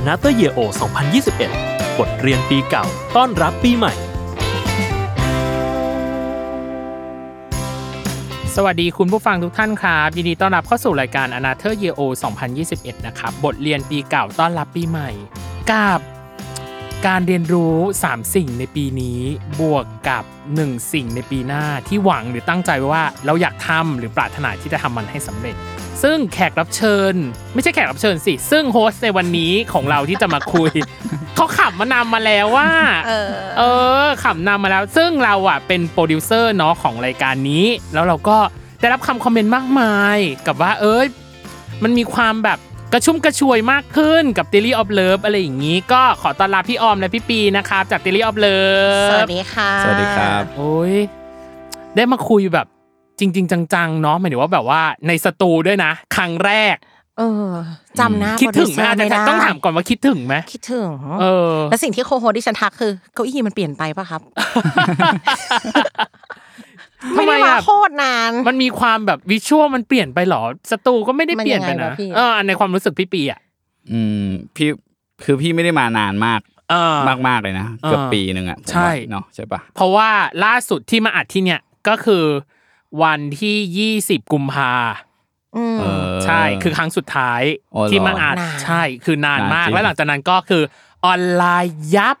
Another Year O 2021 บทเรียนปีเก่า ต้อนรับปีใหม่ สวัสดีคุณผู้ฟังทุกท่านครับ ยินดีต้อนรับเข้าสู่รายการ Another Year O 2021 นะครับ บทเรียนปีเก่าต้อนรับปีใหม่ กับ การเรียนรู้ 3 สิ่งในปีนี้บวกกับ 1 สิ่งในปีหน้าที่หวังหรือตั้งใจไว้ว่าเราอยากทำหรือปรารถนาที่จะทำมันให้สำเร็จ ซึ่งแขกรับเชิญ ไม่ใช่แขกรับเชิญสิ ซึ่ง host ในวันนี้ของเราที่จะมาคุย เขาขับมานำมาแล้วว่า เออขับนำมาแล้ว ซึ่งเราอะเป็นโปรดิวเซอร์เนาะของรายการนี้ แล้วเราก็ได้รับคำคอมเมนต์มากมาย กับว่าเอ้ยมันมีความแบบ กระชุ่มกระชวยมากขึ้นกับ Daily of Love อะไรอย่างนี้ ก็ขอต้อนรับพี่ออมและพี่ปีนะครับจาก Daily of Love สวัสดีค่ะ สวัสดีครับ โอ้ยได้มาคุยแบบจริง ๆ จังๆเนาะหมายถึงว่าแบบว่าในสตูด้วยนะ ครั้งแรก เออจำหน้าคิดถึงไหมโปรดิวเซอร์ไม่ได้ต้องถามก่อนว่าคิดถึงไหมคิดถึงเออ แล้วสิ่งที่โคโฮดิฉันทักคือเก้าอี้มันเปลี่ยนไปปะครับ ไม่ได้ทำไมมาอะโคตรนาน มันมีความแบบ visual มันเปลี่ยนไปเหรอสตูก็ไม่ได้เปลี่ยนไปมันยังไงนะวะพี่เออในความรู้สึกพี่ปีอะอืมพี่คือพี่ไม่ได้มานานมากเออมากมากๆเลยนะเกือบเออปีหนึ่งอะผมว่าใช่เนาะใช่ปะเพราะว่าล่าสุดที่มาอัดที่เนี่ยก็คือวันที่20กุมภาอืมเออใช่คือครั้งสุดท้ายอ๋อเหรอที่มาอัดนานใช่คือนานมากนานจริงแล้วหลังจากนั้นก็คือออนไลน์ยับ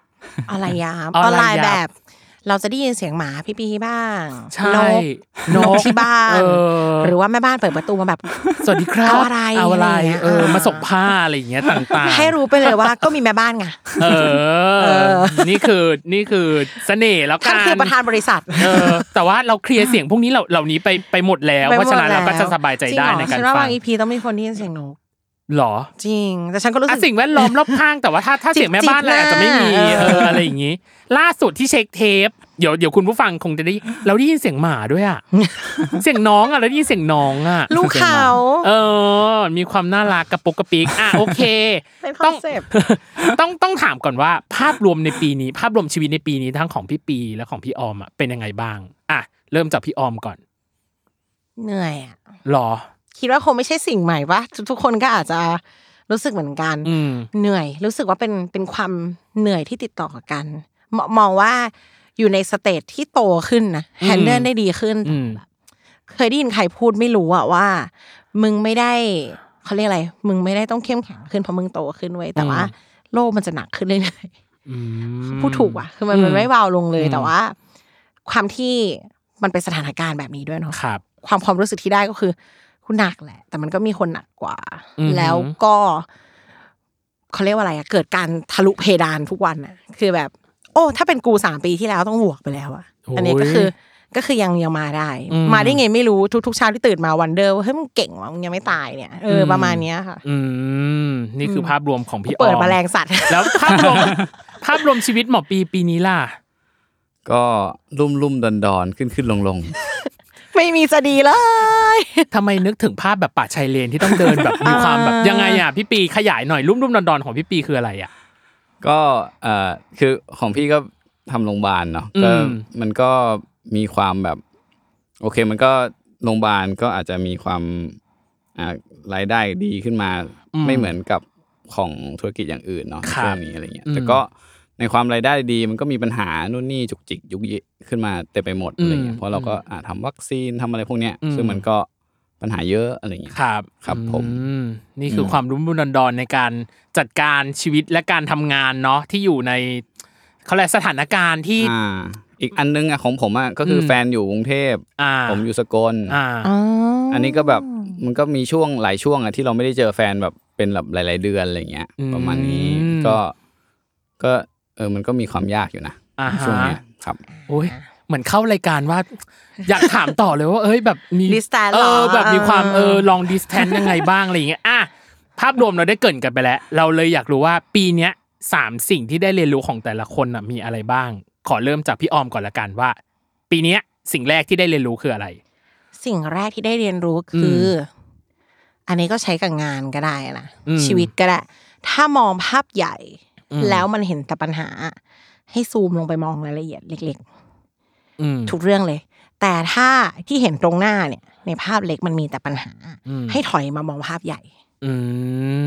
อะไรยามออออนนไลไลน์น์ยับแบบ เราจะได้ยินเสียงหมาพี่ปีบ้างใช่นกนกที่บ้านเออหรือว่าแม่บ้านเปิดประตูมาแบบสวัสดีครับเอาอะไรเอาอะไรอะไรอย่างเงี้ยเอออ่ามมาส่งผ้าอะไรอย่างเงี้ยต่างๆ ให้รู้ไปเลยว่าก็มีแม่บ้านไงเออ นี่คือนี่คือเสน่ห์แล้วกัท่านนคือประธานบริษัทเออแต่ว่าเราเคลียร์เสียงพวกนี้เหล่าเหล่านี้ไปไปหมดแล้วไปเพราะฉะนั้นหมดเราก็แล้วจะสบายใจได้ริงเหรอในการฉันว่าฟับางงอีพีต้องมีคนได้ยินเสียงนก หรอ จริง แต่ฉันก็รู้สึอะกสิ่งแวดล้อมรอบข้างแต่ว่าถ้าถ้าจิบเสียงแม่บ้านอะไรจิบอาจจะไม่มีหน้าเอเอออออะไรอย่างงี้ ล่าสุดที่เช็คเทปเดี๋ยวเดี๋ยวคุณผู้ฟังคงจะได้เราได้ยินเสียงหมาด้วยอะเสียงน้องอะแล้วได้ยินเสียงน้องอะลูกเขาเออ มีความน่ารักกระปุกกระปิกอะโอเคเป็นคต้ออนงเซปต์ต้องต้องถามก่อนว่า ภาพรวมในปีนี้ ภาพรวมชีวิตในปีนี้ทั้งของพี่ปีและของพี่ออมอะเป็นยังไงบ้างอะเริ่มจากพี่ออมก่อน เหนื่อยอะหรอ คิดว่าคงไม่ใช่สิ่งใหม่ปะทุกๆคนก็อาจจะรู้สึกเหมือนกันอืมเหนื่อย รู้สึกว่าเป็นเป็นความเหนื่อยที่ติดต่อกันมมองว่าอยู่ใน stage ที่โตขึ้นนะอืมแฮนเดิลได้ดีขึ้นอืมเคยได้ยินใครพูดไม่รู้อะว่า มึงไม่ได้เขาเรียกอะไร มึงไม่ได้ต้องเข้มแข็งขึ้นเพราะมึงโตขึ้นเว้ยแต่ว่า โลกมันจะหนักขึ้นเรื่อยๆอืมพูดถูกว่ะ คือมันมันไม่เบาลงเลยอืมแต่ว่า ความที่มันเป็นสถานการณ์แบบนี้ด้วยเนาะครับความความรู้สึกที่ได้ก็คือคุณ หนักแหละ แต่มันก็มีคนหนักกว่าอือหือแล้วก็เขาเรียกว่าอะไรอะเกิดการทะลุเพดานทุกวันอะคือแบบ โอ้ ถ้าเป็นกูสามปีที่แล้วต้องบวกไปแล้วอะอันนี้ก็คือก็คือยังยังมาได้อืมมาได้ไงไม่รู้ทุกทุกๆเช้าที่ตื่นมา wonder ว่าเฮ้ยมึงเก่งว่ะมึงยังไม่ตายเนี่ยเอออมประมาณเนี้ยค่ะ อืมนี่คือภาพรวมของพี่ออมเปิดแมลงสัตว์ แล้วภาพรวมภาพรวมชีวิตหมอปีปีนี้ล่ะ ก็ลุ่มลุ่มดอนดอนขึ้นขึ้นลงลง ไม่มีจะดีเลยทำไมนึกถึงภาพแบบป่าชายเลนที่ต้องเดินแบบมีความแบบยังไงอะพี่ปีขยายหน่อยลุ่มลุ่มดอนดอนของพี่ปีคืออะไรอะก็เอ่อคือของพี่ก็ทำโรงพยาบาลเนาะก็อืมมันก็มีความแบบ โอเคมันก็โรงพยาบาลก็อาจจะมีความอ่ารายได้ดีขึ้นมา ไม่เหมือนกับของธุรกิจอย่างอื่นเนาะครับช่วงนี้อะไรเงี้ยอืมแต่ก็ ในความรายได้ดีมันก็มีปัญหานู่นนี่จุกจิกยุกยิกขึ้นมาเต็มไปหมดอะไรเงี้อืยมเพราะเราก็อ่าทำวัคซีนทำอะไรพวกเนี้ยอืมซึ่งมันก็ปัญหาเยอะอะไรเงี้ยครับ ครับผมอืนี่คืออมความรุ่มรุ่นดอนๆในการจัดการชีวิตและการทำงานเนาะที่อยู่ในเขาเรียกสถานการณ์ที่อ่าอีกอันนึงอะของผมอะก็คืออมแฟนอยู่กรุงเทพอ่าผมอยู่สกลอ่าอ๋ออันนี้ก็แบบมันก็มีช่วงหลายช่วงอะที่เราไม่ได้เจอแฟนแบบเป็นแบบหลาย ๆ เดือนอะไรเงี้ยอืมประมาณนี้ก็ก็ เออมันก็มีความยากอยู่นะอ่าฮะ ช่วงเนี้ยครับ โอ้ยเหมือนเข้ารายการว่า อยากถามต่อเลยว่าเอ้ยแบบมี Distance เอเหรออแบบมีความเออเออลองดิสแทนยังไงบ้างอะไรอย่างเงี้ยอะภาพรวมเราได้เกรินกันไปแล้ว เราเลยอยากรู้ว่าปีเนี้ยสามสิ่งที่ได้เรียนรู้ของแต่ละคนน่ะมีอะไรบ้าง ขอเริ่มจากพี่ออมก่อนละกันว่า ปีเนี้ยสิ่งแรกที่ได้เรียนรู้คืออะไร สิ่งแรกที่ได้เรียนรู้คือ อันนี้ก็ใช้กับงานก็ได้นะอืม ชีวิตก็ได้ ถ้ามองภาพใหญ่อืม แล้วมันเห็นแต่ปัญหา ให้ซูมลงไปมองรายละเอียดเล็กอืมๆทุกเรื่องเลย แต่ถ้าที่เห็นตรงหน้าเนี่ย ในภาพเล็กมันมีแต่ปัญหาอืมให้ถอยมามองภาพใหญ่อื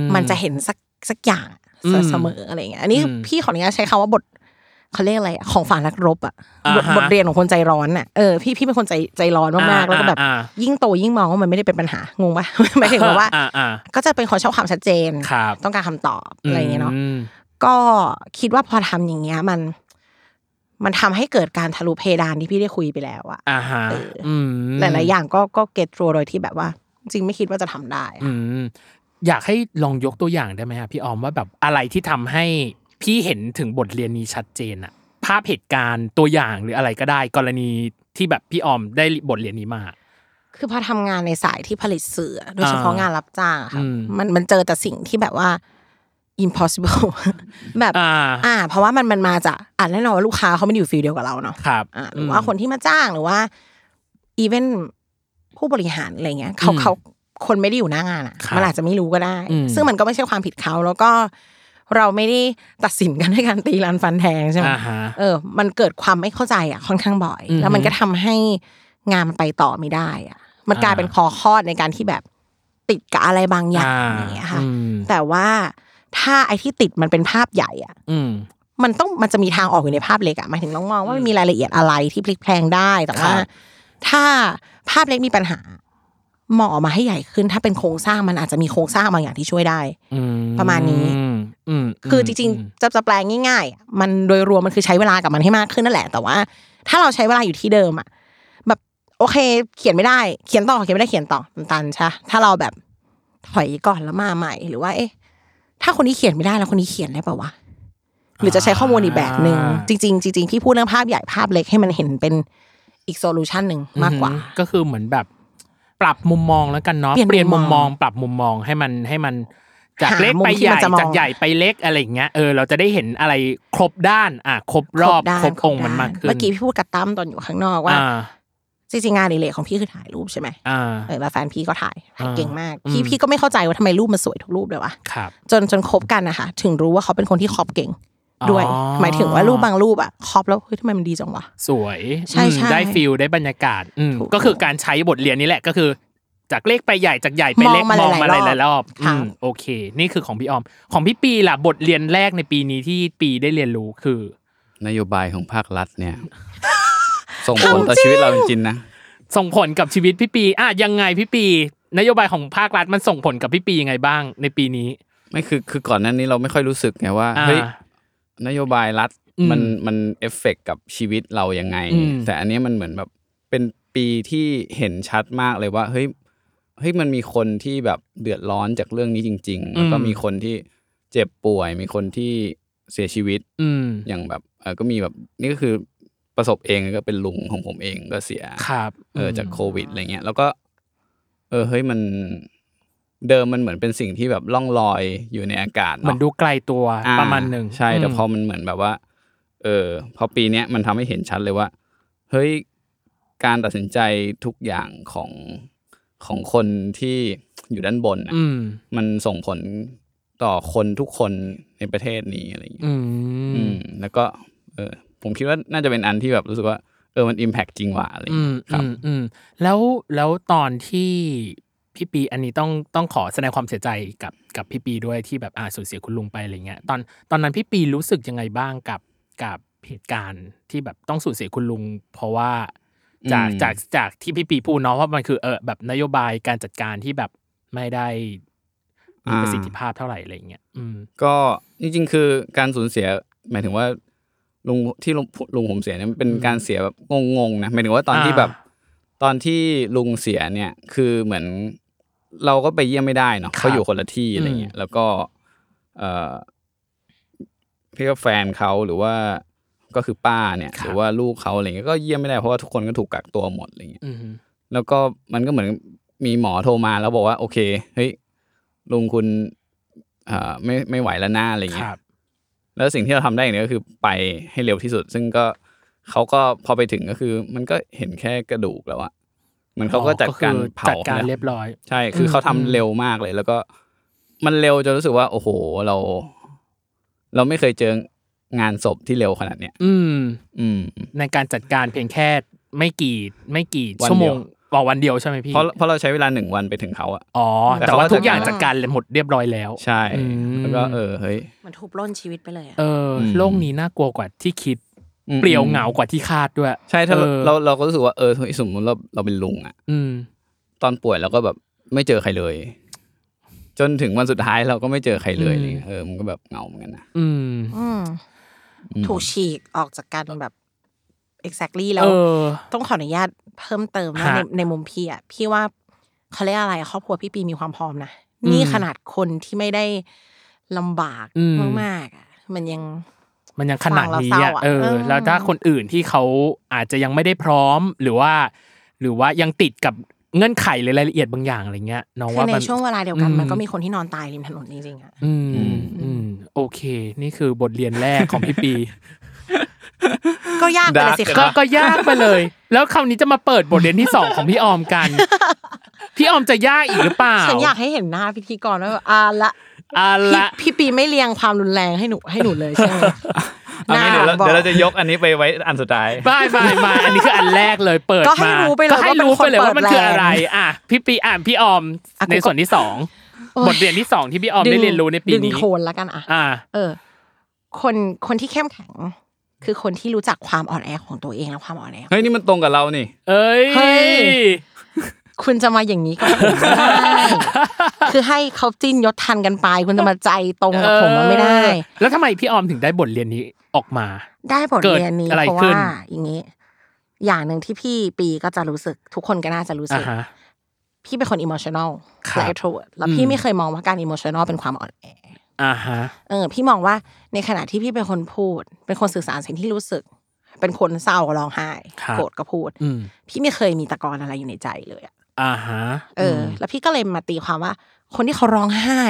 มมันจะเห็นสักสักอย่างอืมเสมออะไรอย่างเงี้ยอันนี้อืมพี่ขออนุญาตใช้คำว่าบทเขาเรียกอะไรอะของฝ่านักรบอะอ่าบทฮะบทเรียนของคนใจร้อนอะเออพี่พี่เป็นคนใจใจร้อนมากๆอ่าแล้วก็แบบอ่ายิ่งโตยิ่งมองว่ามันไม่ได้เป็นปัญหางงปะหมายถึงแบบว่าอ่าอ่า ก็จะเป็นคนชอบความชัดเจนครับต้องการคำตอบอะไรอย่างเงี้ยเนาะม ก็คิดว่าพอทำอย่างเงี้ยมันมันทำให้เกิดการทะลุเพดานที่พี่ได้คุยไปแล้วอะอ่าฮะเอออืมหลายๆอย่างก็ก็เก็ตโรโดยที่แบบว่า จริงไม่คิดว่าจะทำได้อะอืมอยากให้ลองยกตัวอย่างได้ไหมครับพี่ออมว่าแบบอะไรที่ทำให้พี่เห็นถึงบทเรียนนี้ชัดเจนอะภาพเหตุการณ์ตัวอย่างหรืออะไรก็ได้ กรณีที่แบบพี่ออมได้บทเรียนนี้มาคือพอทำงานในสายที่ผลิตสื่อโดยเฉพาะอ่างานรับจ้างอะค่ะอืมมันมันเจอแต่สิ่งที่แบบว่า impossible แบบอ่าอ่า เพราะว่ามันมันมาจากอ่าแน่นอนว่าลูกค้าเขาไม่ได้อยู่ฟิลเดียวกับเราเนาะครับอ่าหรือว่าคนที่มาจ้างหรือว่าอีเวนผู้บริหารอะไรเงี้ยเขาอืมเขาคนไม่ได้อยู่หน้างานอะครับมันอาจจะไม่รู้ก็ได้อืมซึ่งมันก็ไม่ใช่ความผิดเขาแล้วก็เราไม่ได้ตัดสินกันด้วยการตีรันฟันแทงใช่ไหมอ่าฮะเออ มันเกิดความไม่เข้าใจอะค่อนข้างบ่อยอือฮึแล้วมันก็ทำให้งานมันไปต่อไม่ได้ อะ มันกลายอ่าเป็นคอคอดในการที่แบบติดกับอะไรบางอย่างอ่าอย่างเงี้ยค่ะอืมแต่ว่า ถ้าไอ้ที่ติดมันเป็นภาพใหญ่อะอืมมันต้องมันจะมีทางออกอยู่ในภาพเล็กอะหมายถึงน้องมองว่ามันมีรายละเอียดอะไรที่พลิกแพลงได้แต่ว่าครับถ้าภาพเล็กมีปัญหามองออกมาให้ใหญ่ขึ้น ถ้าเป็นโครงสร้างมันอาจจะมีโครงสร้างบางอย่างที่ช่วยได้อืมประมาณนี้อืมอืมคือจริงๆ จะจะแปลงง่ายๆอะมันโดยรวมมันคือใช้เวลากับมันให้มากขึ้นนั่นแหละ แต่ว่า ถ้าเราใช้เวลาอยู่ที่เดิมอะแบบโอเค เขียนไม่ได้ เขียนต่อเขียนไม่ได้เขียนต่อมันตันใช่ปะถ้าเราแบบถอยก่อนแล้วมาใหม่ หรือว่าเอ๊ะ ถ้าคนนี้เขียนไม่ได้แล้วคนนี้เขียนได้ป่าวะหรือจะใช้ข้อมูลอีกแบบหนึ่งจริงๆจริงๆพี่พูดเรื่องภาพใหญ่ภาพเล็กให้มันเห็นเป็นอีกโซลูชันหนึ่งมากกว่าอืมก็คือเหมือนแบบปรับมุมมองแล้วกันเนาะเปลี่ยนเปลี่ยนมุมุมมมมอองงปรับมุมมองให้มันให้มันจากหาเล็กมุมไปที่ใหมันญ่จะมองจากใหญ่ไปเล็กอะไรอย่างเงี้ยเออเราจะได้เห็นอะไรครบด้าน อะครบรอบด้านครบองค์ด้มันมากขึ้นเมื่อกี้พี่พูดกับตั้มตอนอยู่ข้างนอกว่าอ่า จริงๆงานอดิเลกของพี่คือถ่ายรูปใช่ไหมอ่าเออแล้วแฟนพี่ก็ถ่ายถ่ายอ่าเก่งมากอืมพี่พี่ก็ไม่เข้าใจว่าทำไมรูปมันสวยทุกรูปเลยวะครับจนจนคบกันนะคะถึงรู้ว่าเขาเป็นคนที่ครอบเก่งด้วยอ๋อหมายถึงว่ารูปบางรูปอะครอบแล้วเฮ้ยทำไมมันดีจังวะสวยใช่อืมใช่ได้ฟิลได้บรรยากาศอืมถูกก็คือการใช้บทเรียนนี้แหละก็คือ จากเล็กไปใหญ่จากใหญ่ไปเล็กมองมามองมาหหลายๆลายๆรอบค่ะอืมโอเค นี่คือของพี่ออม ของพี่ปีล่ะบทเรียนแรกในปีนี้ที่ปีได้เรียนรู้คือนโยบายของภาครัฐเนี่ย ส่งผลต่อชีวิตเราจริงๆนะส่งผลกับชีวิตพี่ปีอะยังไงพี่ปี นโยบายของภาครัฐมันส่งผลกับพี่ปียังไงบ้าง ในปีนี้ ไม่คือคือก่อนหนั้นนี้เราไม่ค่อยรู้สึกไงว่าอ่าเฮ้ยนโยบายรัฐอืมมันมันเอฟเฟกกับชีวิตเรายังไงอืมแต่อันเนี้ยมันเหมือนแบบเป็นปีที่เห็นชัดมากเลยว่าเฮ้ยเฮ้ยมันมีคนที่แบบเดือดร้อนจากเรื่องนี้จริง ๆ แล้วก็มีคนที่เจ็บป่วย มีคนที่เสียชีวิต อืมอย่างแบบเออก็มีแบบนี่ก็คือ ประสบเองก็เป็นลุงของผมเองก็เสียครับเออจากโควิดอะไรเงี้ยแล้วก็ เออเฮ้ยมันเดิมมันเหมือนเป็นสิ่งที่แบบล่องลอยอยู่ในอากาศเหมือนเนาะดูไกลตัวอ่ประมาณหนึ่งใช่แต่มพอมันเหมือนแบบว่า เออพอปีเนี้ยมันทำให้เห็นชัดเลยว่า เฮ้ยการตัดสินใจทุกอย่างของของคนที่อยู่ด้านบนน่ะอืมมันส่งผลต่อคนทุกคนในประเทศนี้อะไรอย่างเงี้ยอือืมมแล้วก็ เออ ผมคิดว่าน่าจะเป็นอันที่แบบรู้สึกว่าเออมันอิมแพกจริงว่ะอะไรอย่างอืมเงี้ยคอืรับมอืมแล้วแล้วตอนที่พี่ปีอันนี้ต้องต้องขอแสดงความเสียใจกับกับพี่ปีด้วยที่แบบอ่าสูญเสียคุณลุงไปอะไรเงี้ยตอนตอนนั้นพี่ปีรู้สึกยังไงบ้างกับกับเหตุการณ์ที่แบบต้องสูญเสียคุณลุง เพราะว่าจากอืมจากจากที่พี่ปีพูดเนาะว่ามันคือเออแบบนโยบายการจัดการที่แบบไม่ได้มีประสิทธิภาพเท่าไหร่อะไรเงี้ยอืมก็จริงๆ คือการสูญเสียหมายถึงว่า ลุงที่ลุงลุงผมเสียเนี่ยมันเป็นการเสียแบบงงๆนะหมายถึงว่าตอนที่อ่าแบบ ตอนที่ลุงเสียเนี่ย คือเหมือนเราก็ไปเยี่ยมไม่ได้เนาะเขาอยู่คนละที่อะไรเงี้ยแล้วก็เออพี่ก็แฟนเขาหรือว่าก็คือป้าเนี่ยครับหรือว่าลูกเขาอะไรเงี้ยก็เยี่ยมไม่ได้เพราะว่าทุกคนก็ถูกกักตัวหมดอะไรเงี้ยอืมแล้วก็มันก็เหมือนมีหมอโทรมาแล้วบอกว่า โอเคเฮ้ยลุงคุณเอ่อไม่ไม่ไหวแล้วหน้าอะไรคเงี้ยรับ แล้วสิ่งที่เราทำได้อย่างเดียวก็คือไปให้เร็วที่สุด ซึ่งก็เขาก็พอไปถึงก็คือ มันก็เห็นแค่กระดูกแล้วอะเหมันเขาก็จัดการคือเผาจัดการให้แล้วเรียบร้อย ใช่ คือเขาทำอืมเร็วมากเลย แล้วก็มันเร็วจนรู้สึกว่า โอ้โห เรา เราไม่เคยเจองานศพที่เร็วขนาดเนี้ย อืม อืม ในการจัดการเพียงแค่ไม่กี่ไม่กี่วันชั่วโมงเดีย วต่อวันเดียวใช่ไหมพี่เพราะเพราะเราใช้เวลาหนึ่งวันไปถึงเขาอะอ๋อ แต่แต่ว่าเขาทุกอย่างจัดการจัดการหมดเรียบร้อยแล้ว ใช่อืมแล้วก็เออเฮ้ยมันทุบล้นชีวิตไปเลยอะเอออมโลกนี้น่ากลัวกว่าที่คิดอืมเปลี่ยวเหงากว่าที่คาดด้วย ใช่ถ้าเราออเราเราก็รู้สึกว่าเออเฮ้ยสมมติเราเราเป็นลุงอะอืมตอนป่วยเราก็แบบไม่เจอใครเลย จนถึงวันสุดท้ายเราก็ไม่เจอใครเลยอืมอะไรเงี้ยเออมันก็แบบเหงาเหมือนกันนะอืมอืมอืมถูกฉีกออกจากกันแบบ exactly แล้เอวอต้องขออนุญาตเพิ่มเติมว่าฮะในในมุมพี่อะพี่ว่าเขาเรียกอะไรครอบครัวพี่ปีมีความพร้อมนะอืมนี่ขนาดคนที่ไม่ได้ลำบากอืมมากๆอะมันยังมันยังขนาดนี้ฟังแล้วเศร้าอะอะเออเออ แล้วถ้าคนอื่นที่เขาอาจจะยังไม่ได้พร้อมหรือว่า หรือว่ายังติดกับเงื่อนไขหรือรายละเอียดบางอย่างอะไรเงี้ยน้องคือว่าในมันช่วงเวลาเดียวกันอืมมันก็มีคนที่นอนตายริมถนนจริงๆอะอืมอืมโอเค นี่คือบทเรียนแรกของพี่ปี ก็ยากไปเลยสิ Dark ก็คะก็ยากไปเลย แล้วคราวนี้จะมาเปิดบทเรียนที่สองของพี่ออมกัน พี่ออมจะยากอีกหรือเปล่าฉันอยากให้เห็นหน้าพิธีกรว่าแบบอ่าละอะพี่ละพี่ปีไม่เรียงความรุนแรงให้หนูให้หนูเลยใช่ไหมเอางี้เดี๋ยวเราบอกเดี๋ยวเราจะยกอันนี้ไปไว้อันสุดท้ายไม่ไม่ไม่อันนี้คืออันแรกเลยเปิดก็ให้มารู้ไปเลยก็ให้รู้ไปเลยว่ามันว่าเป็นคนคืออะไรเปิดแรงอะ พี่ปีอ่านพี่ออมอะกูในก็ส่วนที่สองโอ้ยบทเรียนที่สองที่พี่ออมได้เรียนรู้ในปีดึงนี้โทนแล้วกันอะอ่าเออ คนคนที่เข้มแข็ง คือคนที่รู้จักความอ่อนแอของตัวเองและความอ่อนแอเฮ้ยนี่มันตรงกับเรานี่ เอ้ยเฮ้ยคุณจะมาอย่างนี้กับผมไม่ได้คือให้เขาจิ้นยศทันกันไป คุณจะมาใจตรงกับผมมันไม่ได้เออแล้วทำไมพี่ออมถึงได้บทเรียนนี้ออกมา ได้บทเรียนนี้เกิดอะไรเพราะขึ้ว่านอย่างนี้ อย่างหนึ่งที่พี่ปีก็จะรู้สึก ทุกคนก็น่าจะรู้สึอ่ากฮะพี่เป็นคนอิ o มชัน a ลครับและ introvert แล้วอืพี่มไม่เคยมองว่าการอิ o มชัน a ลเป็นความอ่อนแอ อ่าฮะเออ พี่มองว่าในขณะที่พี่เป็นคนพูด เป็นคนสื่อสารสิ่งที่รู้สึก เป็นคนเศร้าก็ร้องไห้ครับโกรธก็พูดอืมพี่ไม่เคยมีตะกอนอะไรอยู่ในใจเลยอะอ่าฮะเอออ แล้วพี่ก็เลยมาตีความว่า คนที่เขาร้องไห้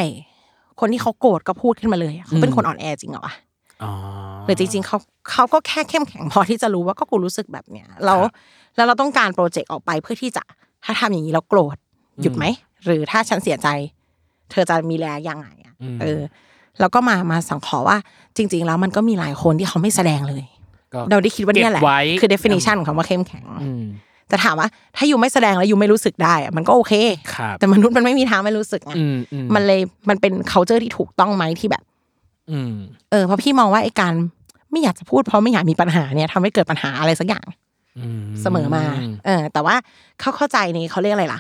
คนที่เขาโกรธก็พูดขึ้นมาเลยอะเขาเป็นคนอ่อนแอจริงเหรอวะอ๋อหรือจริงๆเขาเขาก็แค่เข้มแข็งพอที่จะรู้ว่าก็กูรู้สึกแบบเนี้ยแล้วแล้วเราต้องการโปรเจกต์ออกไปเพื่อที่จะถ้าทำอย่างนี้แล้วโกรธหยุดไหมหรือถ้าฉันเสียใจ เธอจะมีแรงยังไงอะอืม เออ แล้วก็มามาสังขอว่า จริง ๆ แล้วมันก็มีหลายคนที่เขาไม่แสดงเลยก็เราได้คิดว่าเนี่ยแหละเก็บไว้คือ definition ของคำว่าเข้มแข็งอืมแต่ถามว่า ถ้าอยู่ไม่แสดงแล้วอยู่ไม่รู้สึกได้อะมันก็โอเคครับแต่มนุษย์มันไม่มีทางไม่รู้สึกไงอืมอืมมันเลยมันเป็น culture ที่ถูกต้องไหมที่แบบอืมเออเพราะพี่มองว่าไอ้การไม่อยากจะพูดเพราะไม่อยากมีปัญหาเนี่ยทำให้เกิดปัญหาอะไรสักอย่างอืมเสมอมา เออ แต่ว่าเขาเข้าใจในเขาเรียกอะไรล่ะ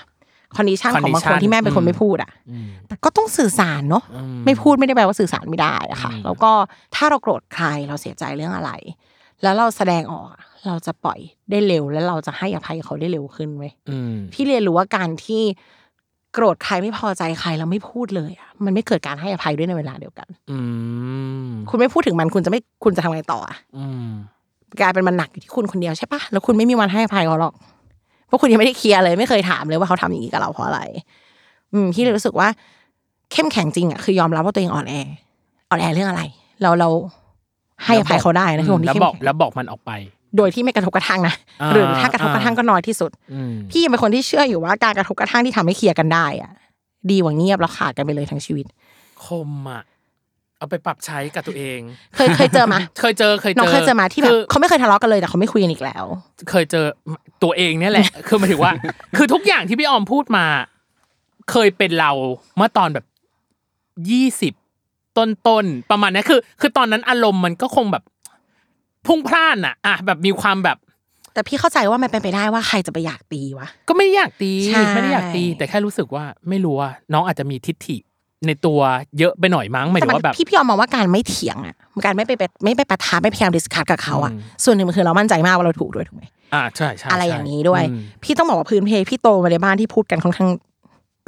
condition ของบางคน condition ที่แม่เป็นคนไม่พูดอะอืมแต่ก็ต้องสื่อสารเนาะอืไม่พูดไม่ได้แปลว่าสื่อสารไม่ได้อะค่ะอืมแล้วก็ถ้าเราโกรธใครเราเสียใจเรื่องอะไร แล้วเราแสดงออกอะเราจะปล่อยได้เร็ว แล้วเราจะให้อภัยเขาได้เร็วขึ้นเว้ยอืมพี่เรียนรู้ว่าการที่โกรธใครไม่พอใจใครแล้วไม่พูดเลยอะมันไม่เกิดการให้อภัยด้วยในเวลาเดียวกัน อืมคุณไม่พูดถึงมันคุณจะไม่คุณจะทำไงต่ออะอืมกลายเป็นมันหนักอยู่ที่คุณคนเดียวใช่ปะแล้วคุณไม่มีวันให้อภัยเขาหรอก เพราะคุณยังไม่ได้เคลียร์เลยไม่เคยถามเลยว่าเขาทำอย่างนี้กับเราเพราะอะไร อืมพี่เลยรู้สึกว่า เข้มแข็งจริงอะคือยอมรับว่าตัวเองอ่อนแออ่อนแอเรื่องอะไร เราเราให้อภัยเขาได้นะคือคนที่แล้วเข้มบอกแข็งแล้วบอกมันออกไป โดยที่ไม่กระทบกระทั่งนะอ่าหรือถ้ากระทบกระทั่งก็น้อยที่สุดอืมพี่ยังเป็นคนที่เชื่ออยู่ว่าการกระทบกระทั่งที่ทำให้เคลียร์กันได้อะดีกว่าเงียบแล้วขาดกันไปเลยทั้งชีวิต คมอะ เอาไปปรับใช้กับตัวเอง เคยเคยเจอมาเคยเจอเคยเจอน้องเคยเจอมาที่แบบคือเขาไม่เคยทะเลาะกันเลยแต่เขาไม่คุยกันอีกแล้ว เคยเจอตัวเองเนี่ยแหละ คือหมายถึงว่า คือทุกอย่างที่พี่ออมพูดมา เคยเป็นเราเมื่อตอนแบบยี่สิบต้นต้นๆประมาณนี้คือ คือตอนนั้นอารมณ์มันก็คงแบบพุ่งพล่านอะอะแบบมีความแบบ แต่พี่เข้าใจว่ามันเป็นไปได้ว่าใครจะไปอยากตีวะก็ไม่ได้อยากตีใช่ไม่ได้อยากตี แต่แค่รู้สึกว่าไม่รู้ว่าน้องอาจจะมีทิฐิ ในตัวเยอะไปหน่อยมั้งหมายแต่ถึงมันว่าแบบพี่พี่ยอมมองว่าการไม่เถียงอะการไม่ไปไปไม่ไปปะทะไม่พยายามดิสคัทกับเขาอะอืมส่วนหนึ่งมันคือเรามั่นใจมากว่าเราถูกด้วยถูกไหมอ่าใช่ใช่อะไรใช่อย่างนี้ด้วยอืมพี่ต้องบอกว่าพื้นเพพี่โตมาในบ้านที่พูดกันค่อนข้าง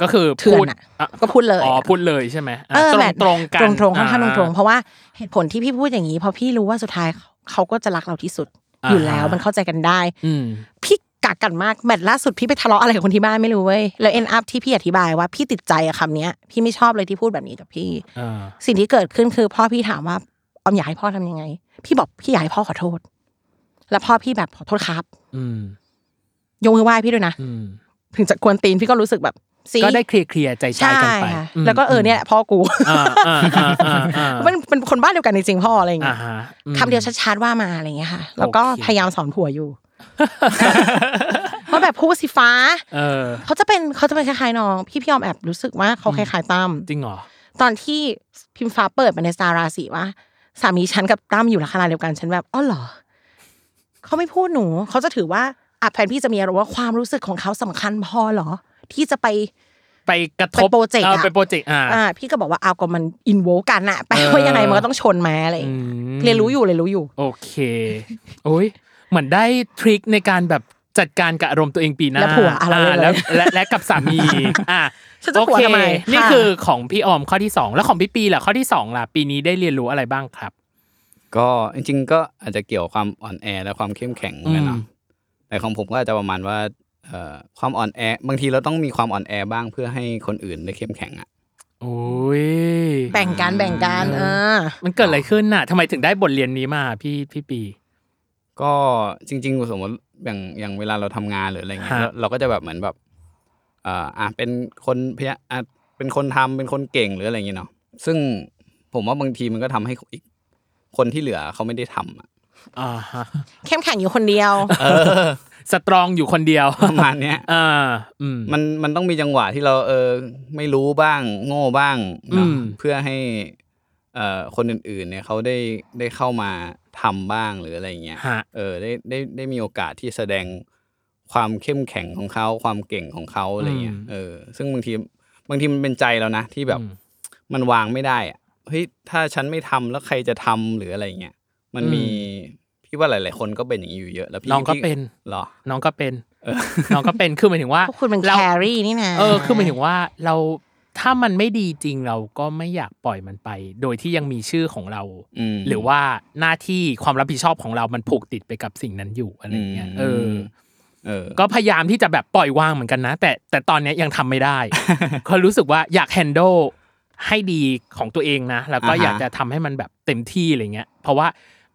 ก็คือเถื่อนพูดอะก็พูดเลยอ๋อพูดเลยใช่ไหมอะเออตรแบงบตรงๆกันตรงตรงๆค่อนข้างตรงตรงๆอ่เพราะว่าเหตุผลที่พี่พูดอย่างนี้เพราะพี่รู้ว่าสุดท้ายเขาก็จะรักเราที่สุดอ่าอยู่แล้วมันเข้าใจกันได้อืมพี่ กักกันมากแมตช์ล่าสุดพี่ไปทะเลาะอะไรกับคนที่บ้านไม่รู้เว้ยแล้วเอ็นอัพที่พี่อธิบายว่าพี่ติดใจอะคำเนี้ยพี่ไม่ชอบเลยที่พูดแบบนี้กับพี่อ่าสิ่งที่เกิดขึ้นคือพ่อพี่ถามว่าออมอยากให้พ่อทำยังไง พี่บอกพี่อยากให้พ่อขอโทษ แล้วพ่อพี่แบบขอโทษครับ อืมยกมือไหว้พี่ด้วยนะอืมถึงจะกวนตีนพี่ก็รู้สึกแบบซีก็ได้เคลียร์เคลียร์ใจใจใช่กันไปค่ะมแล้วก็เออเนี่ยพ่อกูอ่าอ่าอ่าอ่าอ่ามันเป็นคนบ้านเดียวกันจริงๆพ่ออะไรอย่างอ่าเงี้ยฮะอืมคำเดียวชัดๆว่ามาอะไรอย่างเงี้ยค่ะ แล้วก็โอเคพยายามสอนผัวอยู่ ว่าแบบพูดสิฟ้าเออเขาจะเป็นเขาจะเป็นคล้ายๆน้อง พี่พี่ยอมแอบรู้สึกว่าเขาคล้ายๆตั้มจริงเหรอตอนที่พิมฟ้าเปิดมาในสตาราสีว่าสามีฉันกับตั้มอยู่ลักษณะเดียวกันฉันแบบอ๋อเหรอเขาไม่พูดหนูเขาจะถือว่าอะแฟนพี่จะมีอารมณ์ว่าความรู้สึกของเขาสำคัญพอเหรอ ที่จะไปไปกระทบไปโปรเจกต์อออะไปโปรเจกต์อ่าอ่าพี่ก็บอกว่าเอาก็มันอินโวกันอะแปลว่ายังไงมันก็ต้องชนมาอะไรอย่างเงี้ยอืมเรียนรู้อยู่เรียนรู้อยู่ โอเคโอ้ย เหมือนได้ทริคในการแบบจัดการกับอารมณ์ตัวเองปีหน้าและผัวอะเราอ่าเลยแล้วและและกับสามีอะฉันจะโอผัวเคทำไมนี่ค่ะคือของพี่ออมข้อที่สองแล้วของพี่ปีล่ะข้อที่สองล่ะปีนี้ได้เรียนรู้อะไรบ้างครับ ก็จริงๆก็อาจจะเกี่ยวกับความอ่อนแอและความเข้มแข็งเหมือนกันเนาะอืมแต่ของผมก็อาจจะประมาณว่าเอ่อความอ่อนแอบางทีเราต้องมีความอ่อนแอบ้างเพื่อให้คนอื่นได้เข้มแข็งอะโอ้ยแบ่งกันแบ่งกันเออมันเกิดอะไรขึ้นน่ะทำไมถึงได้บทเรียนนี้มาพี่พี่ปี ก็จริง ๆ สมมติอย่างอย่างเวลาเราทำงานหรืออะไรเงี้ยฮะเราเราก็จะแบบเหมือนแบบเอ่ออะเป็นคนพยาอะเป็นคนทำเป็นคนเก่งหรืออะไรเงี้ยเนาะซึ่งผมว่าบางทีมันก็ทำให้อีกคนที่เหลือเขาไม่ได้ทำอะ อ่าฮะเข้มแข็งอยู่คนเดียว สตรองอยู่คนเดียวประมาณเนี้ย อ่าอืม มันมันต้องมีจังหวะที่เราเออไม่รู้บ้าง โง่บ้างเนาะอืมเพื่อให้เอ่อคนอื่นๆเนี่ยเขาได้ได้เข้ามา ทำบ้างหรืออะไรเงี้ยฮะเออได้ได้ได้มีโอกาสที่แสดงความเข้มแข็งของเขาความเก่งของเขาอะไรเงี้ยอืมเออ ซึ่งบางทีบางทีมันเป็นใจเรานะที่แบบอืมมันวางไม่ได้อะเฮ้ยถ้าฉันไม่ทำแล้วใครจะทำหรืออะไรเงี้ย มันมีพี่ว่าหลาย ๆ คนก็เป็นอย่างนี้อยู่เยอะ แล้วพี่น้องก็พี่เป็นเหรอ น้องก็เป็นน้องก็เป็นคือหมายถึงว่าพวกคุณเป็นราแครี่นี่นะเออคือหมายถึงว่าเรา ถ้ามันไม่ดีจริงเราก็ไม่อยากปล่อยมันไป โดยที่ยังมีชื่อของเราอืมหรือว่าหน้าที่ความรับผิดชอบของเรามันผูกติดไปกับสิ่งนั้นอยู่อะไรเงี้ยอืมเออเออก็พยายามที่จะแบบปล่อยวางเหมือนกันนะ แต่แต่ตอนเนี้ยยังทำไม่ได้เขารู้สึกว่าอยากแฮนด์ลให้ดีของตัวเองนะ แล้วก็อ่าฮะอยากจะทำให้มันแบบเต็มที่อะไรเงี้ย เพราะว่า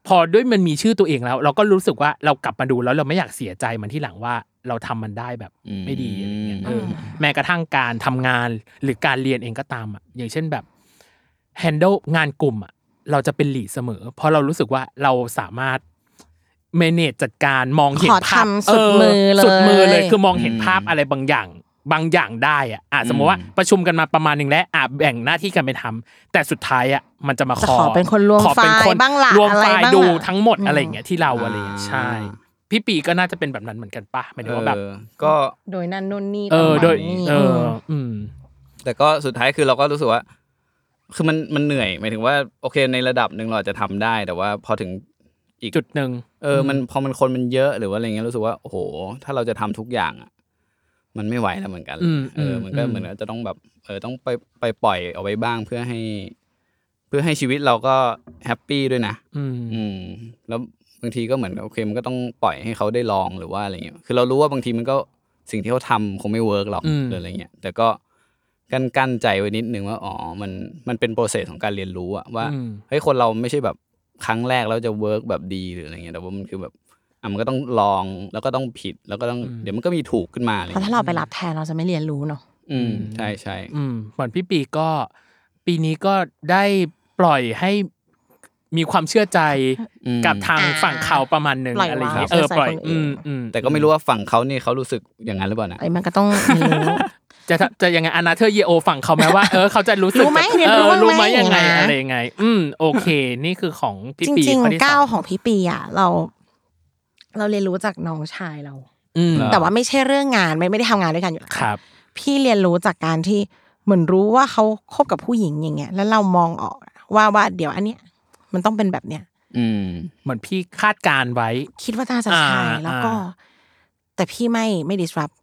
พอด้วยมันมีชื่อตัวเองแล้ว เราก็รู้สึกว่าเรากลับมาดูแล้วเราไม่อยากเสียใจมันที่หลังว่า เราทำมันได้แบบไม่ดีอะไรเงี้ยเอออแม้กระทั่งการทำงานหรือการเรียนเองก็ตามอะอย่างเช่นแบบแฮนด์ลงานกลุ่มอะเราจะเป็นหลีดเสมอ เพราะเรารู้สึกว่าเราสามารถเมเนจจัดการมองเห็นขอภาพทำสุดมือเลยสุดมือเลยคือมองเห็นภาพอะไรบางอย่างบางอย่างได้อะอะสมมติว่าประชุมกันมาประมาณหนึ่งแล้วอะแบ่งหน้าที่กันไปทำแต่สุดท้ายอะมันจะมาจะขอขอเป็นคนรวมขอเป็นไฟล์คนบ้างล่ะรวมอะไรไฟล์บ้างดูล่ะทั้งหมดอืมอะไรอย่างเงี้ยที่เราอะไรอย่างเงี้ยอ่าใช่ พี่ปีก็น่าจะเป็นแบบนั้นเหมือนกันปะหมายถึงว่าแบบเออก็โดยนั่นนู่นนี่เออประมาณโดยนี้เออ อืม แต่ก็สุดท้ายคือเราก็รู้สึกว่า คือมันมันเหนื่อยหมายถึงว่าโอเคในระดับหนึ่งเราอาจจะทำได้ แต่ว่าพอถึงอีกจุดหนึ่งเออ มันพอมันคนมันเยอะหรือว่าอะไรเงี้ยรู้สึกว่าโอ้โห ถ้าเราจะทำทุกอย่างอะมันไม่ไหวแล้วเหมือนกันอืมเอออมมันก็อืมเหมือนกับจะต้องแบบ เออต้องไปไปปล่อยเอาไว้บ้างเพื่อให้ เพื่อให้ชีวิตเราก็happy ด้วยนะ อืมอืมแล้ว บางทีก็เหมือนโอเคมันก็ต้องปล่อยให้เขาได้ลองหรือว่าอะไรเงี้ยคือเรารู้ว่าบางทีมันก็สิ่งที่เขาทำคงไม่ work หรอกอืมหรืออะไรเงี้ยแต่ก็กั้นกั้นใจไว้นิดนึงว่าอ๋อมันมันเป็น process ของการเรียนรู้อะว่าอืมเฮ้ยคนเราไม่ใช่แบบครั้งแรกแล้วจะ work แบบดีหรืออะไรเงี้ยแต่ว่ามันคือแบบอะมันก็ต้องลองแล้วก็ต้องผิดแล้วก็ต้องเดี๋ยวมันก็มีถูกขึ้นมาอะไรเพราะเงี้ยถ้าเราไปรับแทนเราจะไม่เรียนรู้เนาะอืมใช่ใช่อืมเหมือนพี่ปีก็ ปีนี้ก็ได้ปล่อยให้ มีความเชื่อใจอืมกับทางอ่าฝั่งเขาประมาณหนึ่งปล่อยอะไรอย่างเงี้ยวางเออเชื่อใจปล่อยคนอื่อืนมอืมแต่ก็ไม่รู้ว่าฝั่งเขานี่เขารู้สึกอย่างนั้นหรือเปล่านะไอ้มันก็ต้องเรียนรู้จะจะยังไงอนาเธอร์เยโอฝั่งเขาไหมว่าเออเขาจะรู้สึกรู้ไหมแบบเรียนเอรู้อบ้างไหมรู้ไหมยังไงอย่างเงี้ยอะไรยังไง อืมโอเค นี่คือของพี่จปีริงข้อที่ๆก้าวสของพี่ปีอะเรา เราเรียนรู้จากน้องชายเรา อืมแต่ว่าไม่ใช่เรื่องงานไม่ไม่ได้ทำงานด้วยกันอยู่แล้วครับ พี่เรียนรู้จากการที่เหมือนรู้ว่าเขาคบกับผู้หญิงอย่างเงี้ยแล้วเรามองออกว่าว่าเดี๋ยวอันเนี้ย มันต้องเป็นแบบเนี้ยอืมเหมือนพี่คาดการณ์ไว้ คิดว่าน่าจะใช่อ่าแล้วก็ อ่า แต่พี่ไม่ไม่ disrupt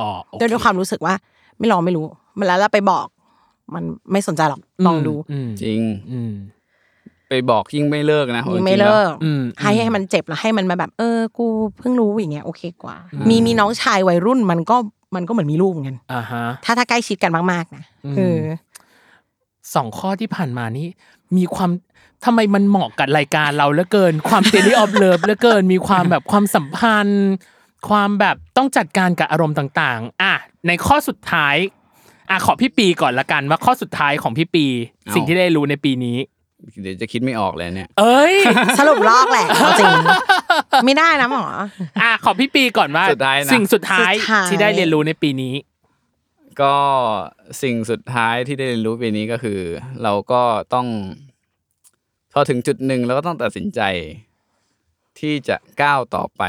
อ๋อโอเค ด้วยด้วยความรู้สึกว่า ไม่ลองไม่รู้ มันแล้วเราไปบอก มันไม่สนใจหรอกลองดูอืมจริงอืม ไปบอกยิ่งไม่เลิกนะยังไม่เลิกอืมให้ให้มันเจ็บแล้วให้มันมาแบบ เออ กูเพิ่งรู้อย่างเงี้ยโอเคกว่ามีมีน้องชายวัยรุ่นมันก็มันก็เหมือนมีลูกเหมือนกันอ่าฮะ ถ้าถ้าใกล้ชิดกันมากๆนะอืม เออ สองข้อที่ผ่านมานี่มีความ ทำไมมันเหมาะกับรายการเราเหลือเกิน ความเตลี่ออฟเลิฟเหลือเกิน มีความแบบความสัมพันธ์ ความแบบต้องจัดการกับอารมณ์ต่างๆ อะในข้อสุดท้ายอะขอพี่ปีก่อนละกันว่าข้อสุดท้ายของพี่ปีเอาสิ่งที่ได้รู้ในปีนี้เดี๋ยวจะคิดไม่ออกเลยเนี่ย เอ้ยสรุปลอกแหละเอาจริงไม่ได้นะหมออะขอพี่ปีก่อนว่าสุดท้ายนะสิ่งสุดท้ายสุดท้ายที่ได้เรียนรู้ในปีนี้ ก็สิ่งสุดท้ายที่ได้เรียนรู้ปีนี้ก็คือ เราก็ต้องพ อถึงจุดหนึ่งเราก็ต้องตัดสินใจ ที่จะก้าวต่อไป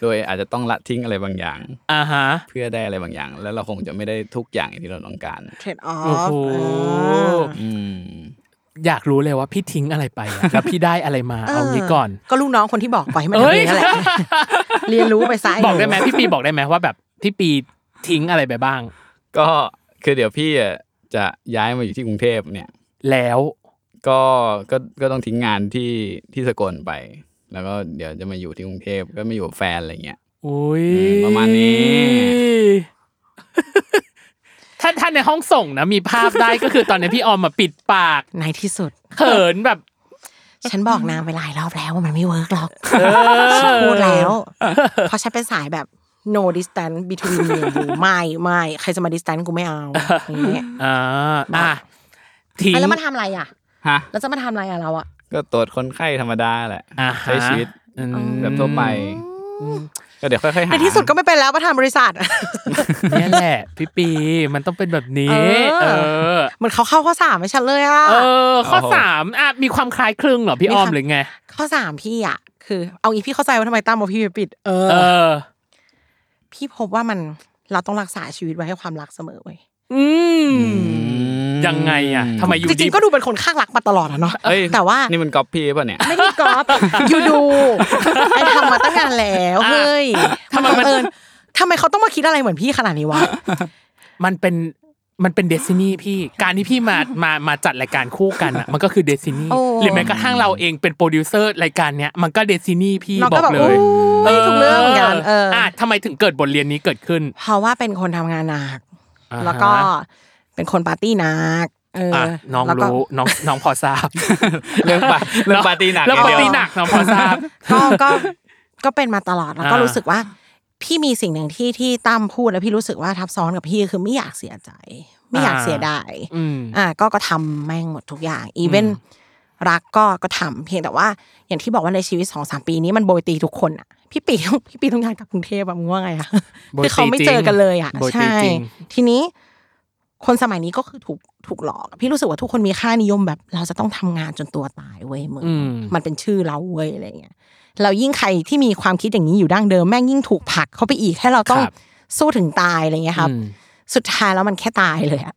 โดยอาจจะต้องละทิ้งอะไรบางอย่าง อ่าฮะเพื่อได้อะไรบางอย่าง แล้วเราคงจะไม่ได้ทุกอย่างอย่างที่เราต้องการ เทรดออโอ้ฟ โหอืม อยากรู้เลยว่าพี่ทิ้งอะไรไปอะแล้วพี่ได้อะไรมา เอางี้ก่อน ก็ลูกน้องคนที่บอกไปให้มันเอ้ทำยเองนั่นแหละ เรียนรู้ไปซะบอกได้ไหมพี่ปีบอกได้ไหมว่าแบบพี่ปีทิ้งอะไรไปบ้าง ก็คือเดี๋ยวพี่อะจะย้ายมาอยู่ที่กรุงเทพเนี่ย แล้ว ก็ก็ก็ต้องทิ้งงานที่ที่สกลไป แล้วก็เดี๋ยวจะมาอยู่ที่กรุงเทพก็มาอยู่กับแฟนอะไรเงี้ยอุ้ยอืมประมาณนี้ ถ้าถ้าในห้องส่งนะมีภาพได้ก็คือตอนนี้พี่ออมมาปิดปากในที่สุดเขินแบบ ฉันบอกนางไปหลายรอบแล้วว่ามันไม่เวิร์กหรอกฉันพูดแล้ว เพราะฉันเป็นสายแบบ no distance between me and you ไม่ไม่ใครจะมา distance กูไม่เอาอย่างเงี้ยอ่าอะทิ้งอะแล้วมาทำอะไรอะ ฮะแล้วจะมาทำอะไรอะเราอะก็ตรวจคนไข้ธรรมดาแหละ อ่าฮะใช้ชีวิตอืมแบบทั่วไปก็เดี๋ยวค่อยๆหาในที่สุดก็ไม่เป็นแล้วประธานบริษัท เนี่ยแหละ พี่ปีมันต้องเป็นแบบนี้ เออเออ เหมือนเขาเข้าข้อสามไม่ฉันเลยอะเออ ข้อสามอะมีความคล้ายคลึงเหรอพี่ออมหรือไง ข้อสามพี่อะคือเอางี้พี่เข้าใจว่าทำไมตั้มบอกพี่ไปปิด เออเออ พี่พบว่ามันเราต้องรักษาชีวิตไว้ให้ความรักเสมอเว้ยอืม ยังไงอะทำไมอยู่จดีริงๆก็ดูเป็นคนข้างรักมาตลอดอะเนาะเอ้ยแต่ว่านี่มันก๊อปปี้ป่ะเนี่ยไม่ได้กอล์ฟyou do I ทำมาตั้งนานแล้วเฮ้ยทำไมมันมันบังเอิญทำไมเขาต้องมาคิดอะไรเหมือนพี่ขนาดนี้วะมันเป็นมันเป็น destiny พี่ การที่พี่มา มา มาจัดรายการคู่กันอะ มันก็คือ destiny โอ้หรือแม้กระทั่งเราเองเป็นโปรดิวเซอร์รายการเนี้ย มันก็ destiny พี่เราบก็อกแบบเลโอ้ยยทุกเรื่องเหมือนกัน เออออะทำไมถึงเกิดบทเรียนนี้เกิดขึ้น เพราะว่าเป็นคนทำงานหนักอ่าฮะ แล้วก็เป็นคนปาร์ตี้หนักเอออะอน้องแล้วก็รู้น้องน้องพอทราบ เรื่องปาเรื่องปาร์ตี้หนักเรื่องย่ปาร์ตี้ดียวหนักน้องพอทราบก็ก็ก็เป็นมาตลอดแล้วก็อ่ารู้รู้สึกว่า พี่มีสิ่งหนึ่งที่ที่ตั้มพูดแล้วพี่รู้สึกว่าทับซ้อนกับพี่คือไม่อยากเสียใจ ไม่อยากเสียดายอืมอ่าก็ก็ทำแม่งหมดทุกอย่าง อีเวน รักก็ก็ทำเพียงแต่ว่า อย่างที่บอกว่าในชีวิตสองสามปีนี้มันโบยตีทุกคนอะพี่ปีต้องพี่ปีต้องงานกลับกรุงเทพอะมึงว่าไงอะโบยตีคือเขาไม่เจอกันเลยอะโบยตีใช่จริงทีนี้คนสมัยนี้ก็คือถูกถูกหลอก พี่รู้สึกว่าทุกคนมีค่านิยมแบบ เราจะต้องทำงานจนตัวตายเว้ยมึงอืมมันเป็นชื่อเราเว้ยอะไรเงี้ยเรายิ่งใครที่มีความคิดอย่างนี้อยู่ดั้งเดิมแม่งยิ่งถูกผลักเข้าไปอีกให้เราต้องครับสู้ถึงตายอะไรเงี้ยครับอืมสุดท้ายแล้วมันแค่ตายเลยอะ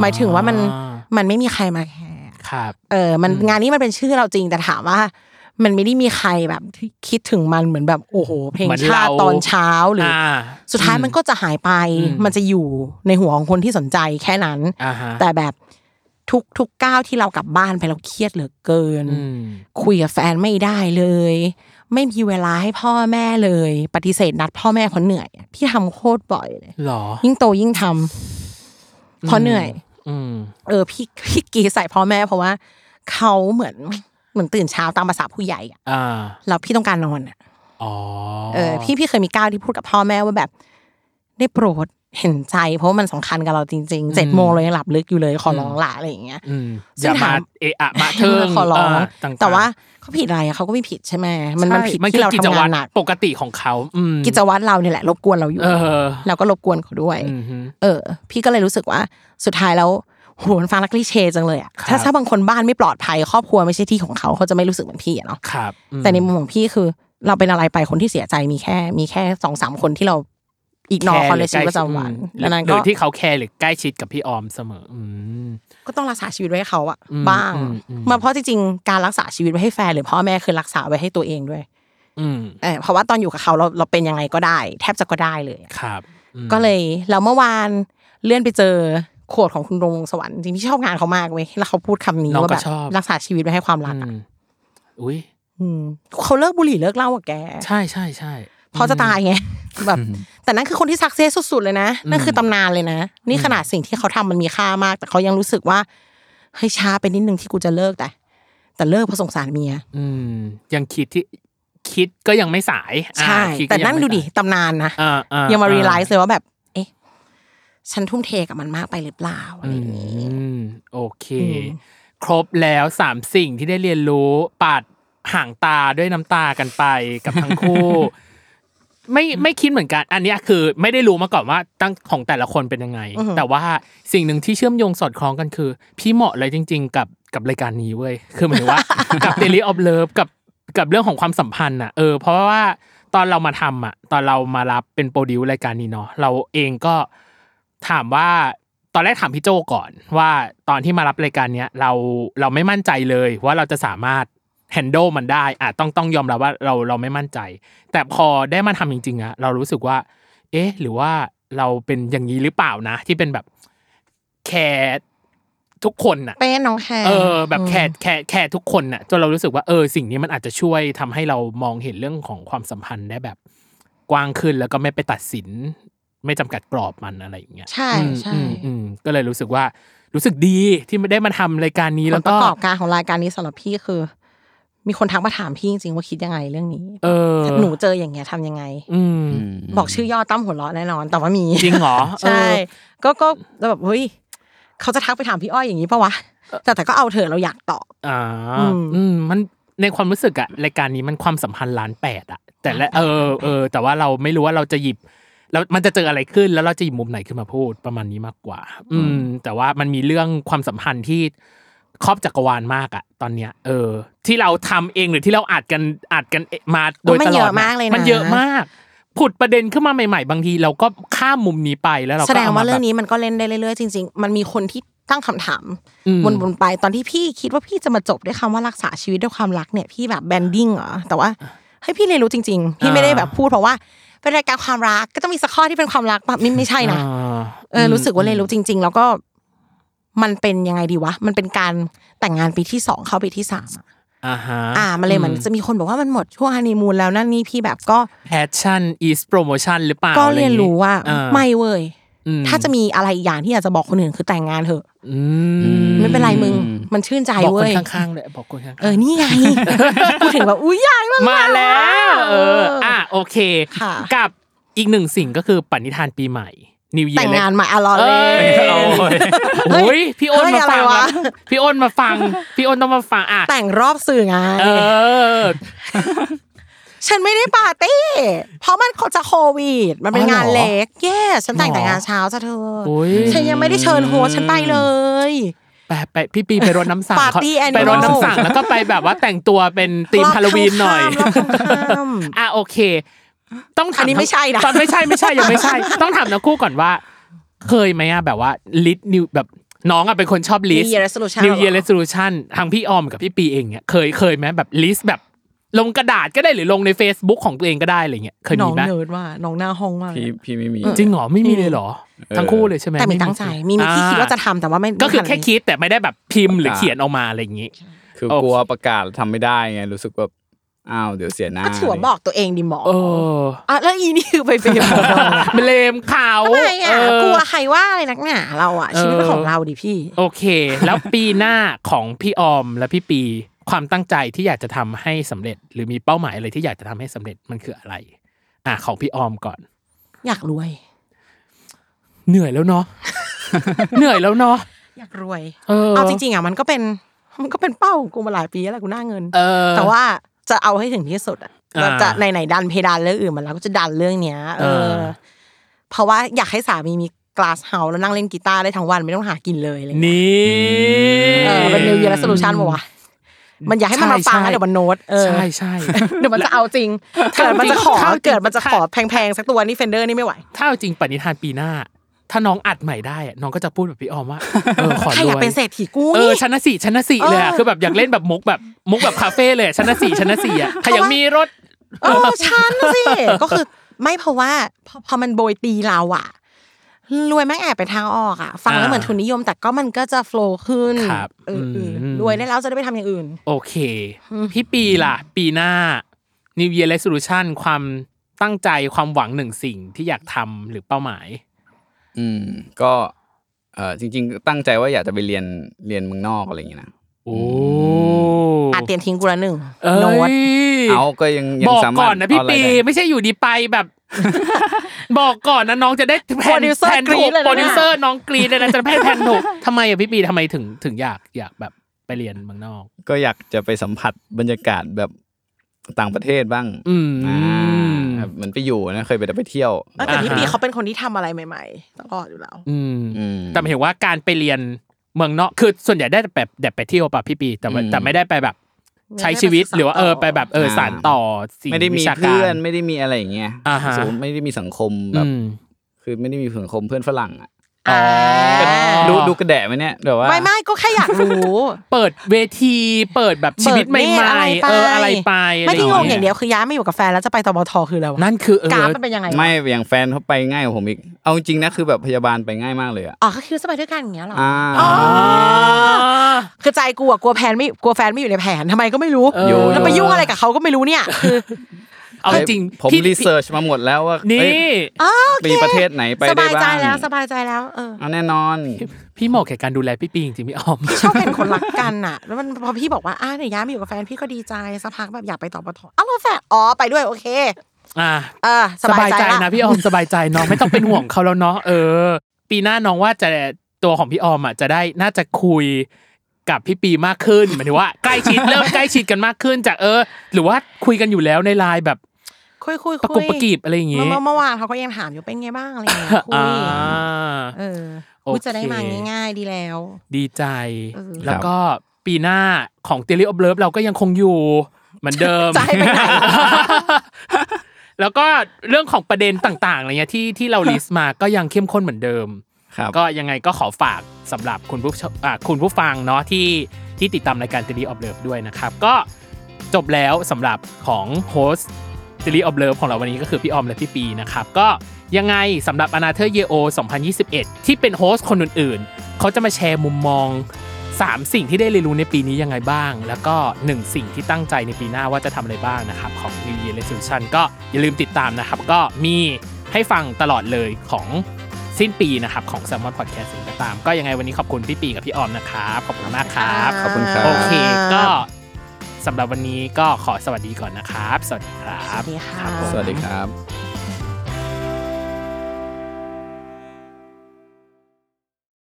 หมายถึงว่ามันมันไม่มีใครมาแคร์ ครับเออมันงานนี้มันเป็นชื่อเราจริงแต่ถามว่า มันไม่ได้มีใครแบบที่คิดถึงมันเหมือนแบบโอ้โห เพลงเหมือนชาติเราตอนเช้าหรือออ่าสุดท้ายมันก็จะหายไปอืมมันจะอยู่ในหัวของคนที่สนใจแค่นั้นอ่าฮะแต่แบบทุกทุกก้าวที่เรากลับบ้านไปเราเครียดเหลือเกินอืมคุยกับแฟนไม่ได้เลย ไม่มีเวลาให้พ่อแม่เลย ปฏิเสธนัดพ่อแม่เพราะเหนื่อยอะพี่ทำโคตรบ่อยเลยหรอ ยิ่งโตยิ่งทำเพราะเหนื่อยอืม เออพี่พี่กรีดใส่พ่อแม่เพราะว่าเขาเหมือนเหมือนตื่นเช้าตามภาษาผู้ใหญ่อะอ่าแล้วพี่ต้องการนอนอะอ๋อเออ พี่พี่เคยมีก้าวที่พูดกับพ่อแม่ว่าแบบ ได้โปรด เห็นใจ เพราะว่ามันสำคัญกับเราจริงๆเจ็ดโมงเรายังหลับลึกอยู่เลยขอร้องละอะไรอย่างเงี้ยอืมอซึ่งย่ามาถามเอะอะมาเทิงขอร้องเต่างๆแต่ว่าเขาผิดอะไรอะเขาก็ไม่ผิดใช่ไหมมันมันใช่ผิดมันที่เรากิจทำวังาตนรหนักปกติของเขาอืมกิจวัตรเราเนี่ยแหละรบกวนเราอยู่เออเราก็รบกวนเขาด้วยอืมฮึเออ พี่ก็เลยรู้สึกว่า สุดท้ายแล้วโหมันฟังนักลีเชจังเลยอะครับถ้าถ้าบางคนบ้านไม่ปลอดภัยครอบครัวไม่ใช่ที่ของเขาเขาจะไม่รู้สึกเหมือนพี่อะเนาะครับอืมแต่ในมุมของพี่คือ เราเป็นอะไรไปคนที่เสียใจมีแค่ มีแค่สองสามคนที่เรา อีกนอแคร์เขาในหรือชีวิตประจำวันใกล้ชิดดังนั้นหรืก็อที่เขาแคร์หรือใกล้ชิดกับพี่ออมเสมออืมก็ต้องรักษาชีวิตไว้ให้เขาอะอืมบ้างอืมอืมมาเพราะจริงๆการรักษาชีวิตไว้ให้แฟนหรือพ่อแม่คือรักษาไว้ให้ตัวเองด้วยอืมเออเพราะว่าตอนอยู่กับเขาเราเราเป็นยังไงก็ได้ แทบจะก็ได้เลยอะครับอืมก็เลยเราเมื่อวานเลื่อนไปเจอโขดของคุณรงวงสวรรค์จริงๆพี่ชอบงานเขามากเว้ยแล้วเขาพูดคำนี้น้องว่าก็แบบชอบรักษาชีวิตไว้ให้ความรักอือะมอุ้ยอืมเขาเลิกบุหรี่เลิกเหล้าอะแก ใช่ใช่ใช่ เพราะจะตายไงแบบแต่นั่นคือคนที่ success สุดๆเลยนะนั่นคือตำนานเลยนะ นี่ขนาดสิ่งที่เขาทำมันมีค่ามาก แต่เขายังรู้สึกว่าเฮ้ยช้าไปนิดนึงที่กูจะเลิกแต่ แต่เลิกเพราะสงสารเมียอืมยังคิดที่คิดก็ยังไม่สายอ่าใช่คิก็แต่ยังนั่นไม่ดูดิสายตำนานนะอ่าอ่ยังมาอ่ realize เลยว่าแบบ เอ๊ะ ฉันทุ่มเทกับมันมากไปหรือเปล่าอะไรอย่างนี้อืมโอเคอืมครบแล้วสามสิ่งที่ได้เรียนรู้ปาดห่างตาด้วยน้ำตากันไปกับทั้งคู่ ไม่ไม่คิดเหมือนกัน อันเนี้ยคือไม่ได้รู้มาก่อนว่าตั้งของแต่ละคนเป็นยังไง แต่ว่าสิ่งหนึ่งที่เชื่อมโยงสอดคล้องกันคือ พี่เหมาะเลยจริง ๆ กับกับรายการนี้เว้ยคือหมายถึงว่ากับ Daily of Love กับกับเรื่องของความสัมพันธ์อะเออเพราะว่าตอนเรามาทำอะ ตอนเรามารับเป็นโปรดิวรายการนี้เนาะเราเองก็ถามว่าตอนแรกถามพี่โจก่อน ว่าตอนที่มารับรายการเนี้ยเราเราไม่มั่นใจเลยว่าเราจะสามารถ handle มันได้อะต้องต้องยอมรับว่าเราเราไม่มั่นใจ แต่พอได้มาทำจริงๆอะเรารู้สึกว่า เอ๊ะ หรือว่าเราเป็นอย่างนี้หรือเปล่านะ ที่เป็นแบบแคร์ทุกคนน่ะเป็นน้องแคร์เออแบบแคร์แคร์แคร์ทุกคนน่ะจนเรารู้สึกว่าเออสิ่งนี้มันอาจจะช่วยทำให้เรามองเห็นเรื่องของความสัมพันธ์ได้แบบกว้างขึ้นแล้วก็ไม่ไปตัดสิน ไม่จำกัดกรอบมันอะไรอย่างเงี้ยใช่อืมใช่อืมอืมก็เลยรู้สึกว่ารู้สึกดีที่ไม่ได้มาทำรายการนี้ผแล้ลวปก็ระกอบการของรายการนี้สำหรับพี่คือ มีคนทักมาถามพี่จริงๆว่าคิดยังไงเรื่องนี้ เออหนูเจออย่างเงี้ยทำยังไง อืมบอกชื่อย่อตั้มหัวเราะแน่นอน แต่ว่ามีจริงเหรอใช่เออก็ก็แบบเฮ้ยเขาจะทักไปถามพี่อ้อยอย่างนี้ปะวะแต่แต่ก็เอาเถอะเราอยากตอบอ่าอืมอืมมันในความรู้สึกอะรายการนี้มันความสัมพันธ์ล้านแปดอะแต่ละเออเออแต่ว่าเราไม่รู้ว่าเราจะหยิบแล้วมันจะเจออะไรขึ้นแล้วเราจะหยิบมุมไหนขึ้นมาพูดประมาณนี้มากกว่า อืม แต่ว่ามันมีเรื่องความสัมพันธ์ที่ ครอบจักรวาลมากอะตอนเนี้ยเออ ที่เราทำเองหรือที่เราอัดกันอัดกันมาโดยมันตลเยอดอะมากเลยนะมันเยอะมากผุดประเด็นขึ้นมาใหม่ๆ บางทีเราก็ข้ามมุมนี้ไปแล้วเราก็แสดงมว่าเรื่องแบบนี้มันก็เล่นได้เรื่อยๆจริงๆ มันมีคนที่ตั้งคำถามอืมวนๆไปตอนที่พี่คิดว่าพี่จะมาจบด้วยคำว่ารักษาชีวิตด้วยความรักเนี่ยพี่แบบแบนดิ้งเหรอแต่ว่าเฮ้ยพี่เรียนรู้จริง ๆ พี่ไม่ได้แบบพูดเพราะว่าเป็นรายการความรักก็ต้องมีสักข้อที่เป็นความรักแบบไม่ไม่ใช่นะอ่าเออรู้สึกว่าเรียนรู้จริง ๆ แล้วก็ มันเป็นยังไงดีวะ มันเป็นการแต่งงานปีที่สองเข้าปีที่สามอะอ่าฮะอ่ามันเลยเหมือนจะมีคนบอกว่ามันหมดช่วงฮันนีมูนแล้วนั่นนี่พี่แบบก็ passion is promotion หรือเปล่าก็อะไอเรียย่านงงี้รู้ว่าอ่ไม่เว้ยอืมถ้าจะมีอะไรอีกอย่างที่อยากจะบอกคนอื่นคือแต่งงานเถอะอืมไม่เป็นไรมึง มันชื่นใจบอกคเว้นยข้างๆเลยบอกคนข้างๆเออนี่ไงพูดถึงแบบอุ้ยใหญ่มากมาแล้ว เออ อะโอเคค่ะกับอีกหนึ่งสิ่งก็คือปณิธานปีใหม่ New Year แต่งงานใหม่อะรอเอเลย้ยโอ้ยพี่อ้นเฮ้ยมาฟังอะไรวะพี่อ้นมาฟัง พี่อ้นต้องมาฟังอะแต่งรอบสื่อไงเออ ฉันไม่ได้ปาร์ตี้ เพราะมันจะโควิด มันเป็นอ๋อเหรองานเล็กเย้ฉันแต่งหรอแต่งงานเช้าจ้ะเธอโอ้ยฉันยังไม่ได้เชิญโฮสต์ฉันไปเลยไปไปพี่ปีไปรดน้ำสัง Party เขา animal ไปรดน้ำสังแล้วก็ไปแบบว่าแต่งตัวเป็นธีมฮาโลวีนหน่อยรอบข้ามๆอะโอเค ต้องถามอันนี้ไม่ใช่นะตอนไม่ใช่ไม่ใช่ยังไม่ใช่ ต้องถามทั้งคู่ก่อนว่า เคยไหมอะแบบว่าลิสต์นิวแบบน้องอะเป็นคนชอบลิส New Year resolution New Year เหรอ resolution ทางพี่ออมกับพี่ปีเองเนี่ยเคยเคยไหมแบบลิสต์แบบลงกระดาษก็ได้หรือลงใน Facebook ของตัวเองก็ได้อะไรเงี้ยเคยน้มีองไหมเนิร์ดว่าน้องหน้าห้องมากเลยพี่พี่ไม่มีจริงเหรอไม่มีเลยเหรอ ทั้งคู่เลยใช่ไหมแต่มีตั้งใจมีมีที่คิดว่าจะทำแต่ว่าไม่ก็คือไม่ทันแค่คิดแต่ไม่ได้แบบพิมพ์หรือเขียนออกมาอะไรอย่างงี้ คือโอเคกลัวประกาศทำไม่ได้ไงรู้สึกว่า อ้าวเดี๋ยวเสียหน้าก็ถือว่าบอกตัวเองดิหมอเอออะแล้วอีนี่คือไปเปลี่ยนมันเลมเขาทำไมอะเออกลัวใครว่าอะไรนักหนาเราอะชีวิตเป็นของเราดิพี่ โอเค แล้วปีหน้าของพี่ออมและพี่ปีความตั้งใจที่อยากจะทำให้สำเร็จ หรือมีเป้าหมายอะไรที่อยากจะทำให้สำเร็จมันคืออะไร อะของพี่ออมก่อน อยากรวย เหนื่อยแล้วเนาะเหนื่อยแล้วเนาะอยากรวย เออเอาจริงๆอะมันก็เป็นมันก็เป็นเป้าของกูมาหลายปีแล้วแหละกูหน้าเงินเออแต่ว่า จะเอาให้ถึงที่สุดอะอ่าเราจะไหนๆดันเพดานเรื่องอื่นมาแล้วก็จะดันเรื่องเนี้ย เอเอออเพราะว่าอยากให้สามีมี glass house แล้วนั่งเล่นกีตาร์ได้ทั้งวันไม่ต้องหากินเลยอะไรเงี้ยนี่เออเป็น New Year Resolution ป่าวะมันอยากให้มันมาฟังใช่นะเดี๋ยวมันโน้ตเออใช่ใช่เดี๋ยวมันจะเอาจริงเกิดมันจะขอถ้าจริงเกิดมันจะขอแพงๆสักตัวนี่ Fender นี่ไม่ไหว ถ้าเอาจริงปณิธานปีหน้า ถ้าน้องอัดใหม่ได้อะน้องก็จะพูดแบบพี่ออมว่าเออขอใครอยากรวยเป็นเศรษฐีกู้เออนี่ชั้นละสี่ชั้นละสี่เลยอะเออคือแบบอยากเล่นแบบมุกแบบมุกแบบคาเฟ่เลยอะชั้นละสี่ชั้นละสี่อะใครอยากมีรถเออฉันน่ะสิก็คือไม่เพราะว่าพอพอมันโบยตีเราอะรวยแม่งแอบไปทางออกอะฟังแล้วอ่าเหมือนทุนนิยม แต่ก็มันก็จะโฟล์ขึ้นครับเออเอออมรวยได้แล้วจะได้ไปทำอย่างอื่น โอเค พี่ปีล่ะ ปีหน้า New Year Resolution ความตั้งใจความหวังหนึ่งสิ่งที่อยากทำหรือเป้าหมาย อืม ก็เออจริง ๆ ตั้งใจว่าอยากจะไปเรียนเรียนเมืองนอกอะไรอย่างเงี้ยนะโอ้อาจเตรียมทิ้งกูละหนึ่งเอ้โน้ตยเอาก็ยังยังบอกสามารถก่อนนะพี่เาอะไรปีได้ไม่ใช่อยู่ดีไปแบบ บอกก่อนนะน้องจะได้แผน Producer แผนกรี๊ถูกดเลยนะโปรดิวเซอร์น้องกรีดเลยนะจะแผนแผนถูกทำไมอะพี่ปีทำไมถึงถึงอยากอยากแบบไปเรียนเมืองนอก ก็อยากจะไปสัมผัสบรรยากาศแบบต่างประเทศบ้าง อืมอ่า เหมือนไปอยู่นะเคยไปแต่ไปเที่ยวเออแต่พี่อ่าฮะปีเขาเป็นคนที่ทำอะไรใหม่ ๆตลอดอยู่แล้วอืมอืมแต่หมายถึงว่าการไปเรียนเมืองนอกคือส่วนใหญ่ได้แต่แบบแบบไปเที่ยวป่ะพี่ปีแต่ว่าอืมแต่ไม่ได้ไปแบบใช้ชีวิตหรือว่าเออไปแบบเออสานต่อสิ่งไม่ได้มีวิชาการเพื่อนไม่ได้มีอะไรอย่างเงี้ยอ่าฮะสมมุติไม่ได้มีสังคมแบอืบมคือไม่ได้มีสังคมเพื่อนฝรั่งอะ อ๋อดูดูกระแดะไหมเนี่ยแบบว่าไม่ไม่ก็แค่อยากรู้ เปิดเวทีเปิดแบบชีวิตใหเปิดเนตรม่ๆเอออะไรไปไม่ที่งงะรอย่างเดียวคือย้ายมาอยู่กับแฟนแล้วจะไปตบทคืออะไรวะนั่นคือเออกราฟมันเป็นยังไงวะไม่อย่างแฟนเขาไปง่ายกว่าผมอีกเอาจริงๆนะคือแบบพยาบาลไปง่ายมากเลยอะอ๋อก็คือจะไปด้วยกันอย่างเงี้ยเหรออ่าอ๋ออ่าคือใจกลัวกลัวแผนไม่กลัวแฟนไม่อยู่ในแผนทำไมก็ไม่รู้เออแล้วไปยุ่งอะไรกับเขาก็ไม่รู้เนี่ยคือ เอาจริงผมพี่รีเสิร์ชมาหมดแล้วว่านี่เอ้ยอ๋อโอเคมีประเทศไหนไปสได้บายใจบ้างแล้วสบายใจแล้วเออเอาแน่นอน พี่เหมาะแก่การดูแลพี่ปีจริงๆพี่ออมชอบเห็นคนรักกันอะ แล้วมันพอพี่บอกว่าอ่าเนี่ยย้ายมาอยู่กับแฟนพี่ก็ดีใจสักพักแบบอยากไปต่อปทอ้าวแล้วแฟนอ๋อไปด้วยโอเคอ่าเออสบายใจลนะพี่ออมสบายใจน้องไม่ต้องเป็นห่วงเขาแล้วเนาะเออ ปีหน้าน้องว่าจะตัวของพี่ออมอะจะได้น่าจะคุยกับพี่ปีมากขึ้นหมายถึงว่าใกล้ชิดเริ่มใกล้ชิดกันมากขึ้นจากเออ หรือว่าคุยกันอยู่แล้วในไลน์แบบ คุยคุยประคุกบยประกีบอะไรอย่างงี้เมื่อเมื่อวานเขาก็ยังถามอยู่เป็นไงบ้างอะไรอย่างเงี้ยคุอ่ายเออโอเคพูดจะได้มาง่ายๆดีแล้ว ดีใจเออแล้วก็ปีหน้าของเตลิอ b เลิฟเราก็ยังคงอยู่เหมือนเดิมจะให้ไปไหนแล้วก็เรื่องของประเด็นต่างๆอะไรเงี้ยที่ที่เราลิสต์มาก็ยังเข้มข้นเหมือนเดิมครับก็ยังไงก็ขอฝากสำหรับคุณผู้ชมอ่าคุณผู้ฟังเนาะที่ที่ติดตามรายการ Daily of Love ด้วยนะครับ ก็จบแล้วสำหรับของโฮส ต์ Daily of Love ของเราวันนี้ก็คือพี่ออมและพี่ปีนะครับก็ยังไงสำหรับ a n a t h e r Year O 2021 ที่เป็นโฮสต์คนอื่นๆ เขาจะมาแชร์มุมมอง 3 สิ่งที่ได้เรียนรู้ในปีนี้ยังไงบ้าง แล้วก็ 1 สิ่งที่ตั้งใจในปีหน้าว่าจะทำอะไรบ้างนะครับ ของ New Year Resolution ก็อย่าลืมติดตามนะครับ ก็มีให้ฟังตลอดเลยของสิ้นปีนะครับ ของ s ซ l m o n Podcast สิ่งก็ตาม ก็ยังไงวันนี้ขอบคุณพี่ปีกับพี่ออมนะครับขอบคุณมากครับขอบคุณครับโอเค ก็ สำหรับวันนี้ก็ขอสวัสดีก่อนนะครับ สวัสดีครัสวับสดีค่ะ สวัสดีครับ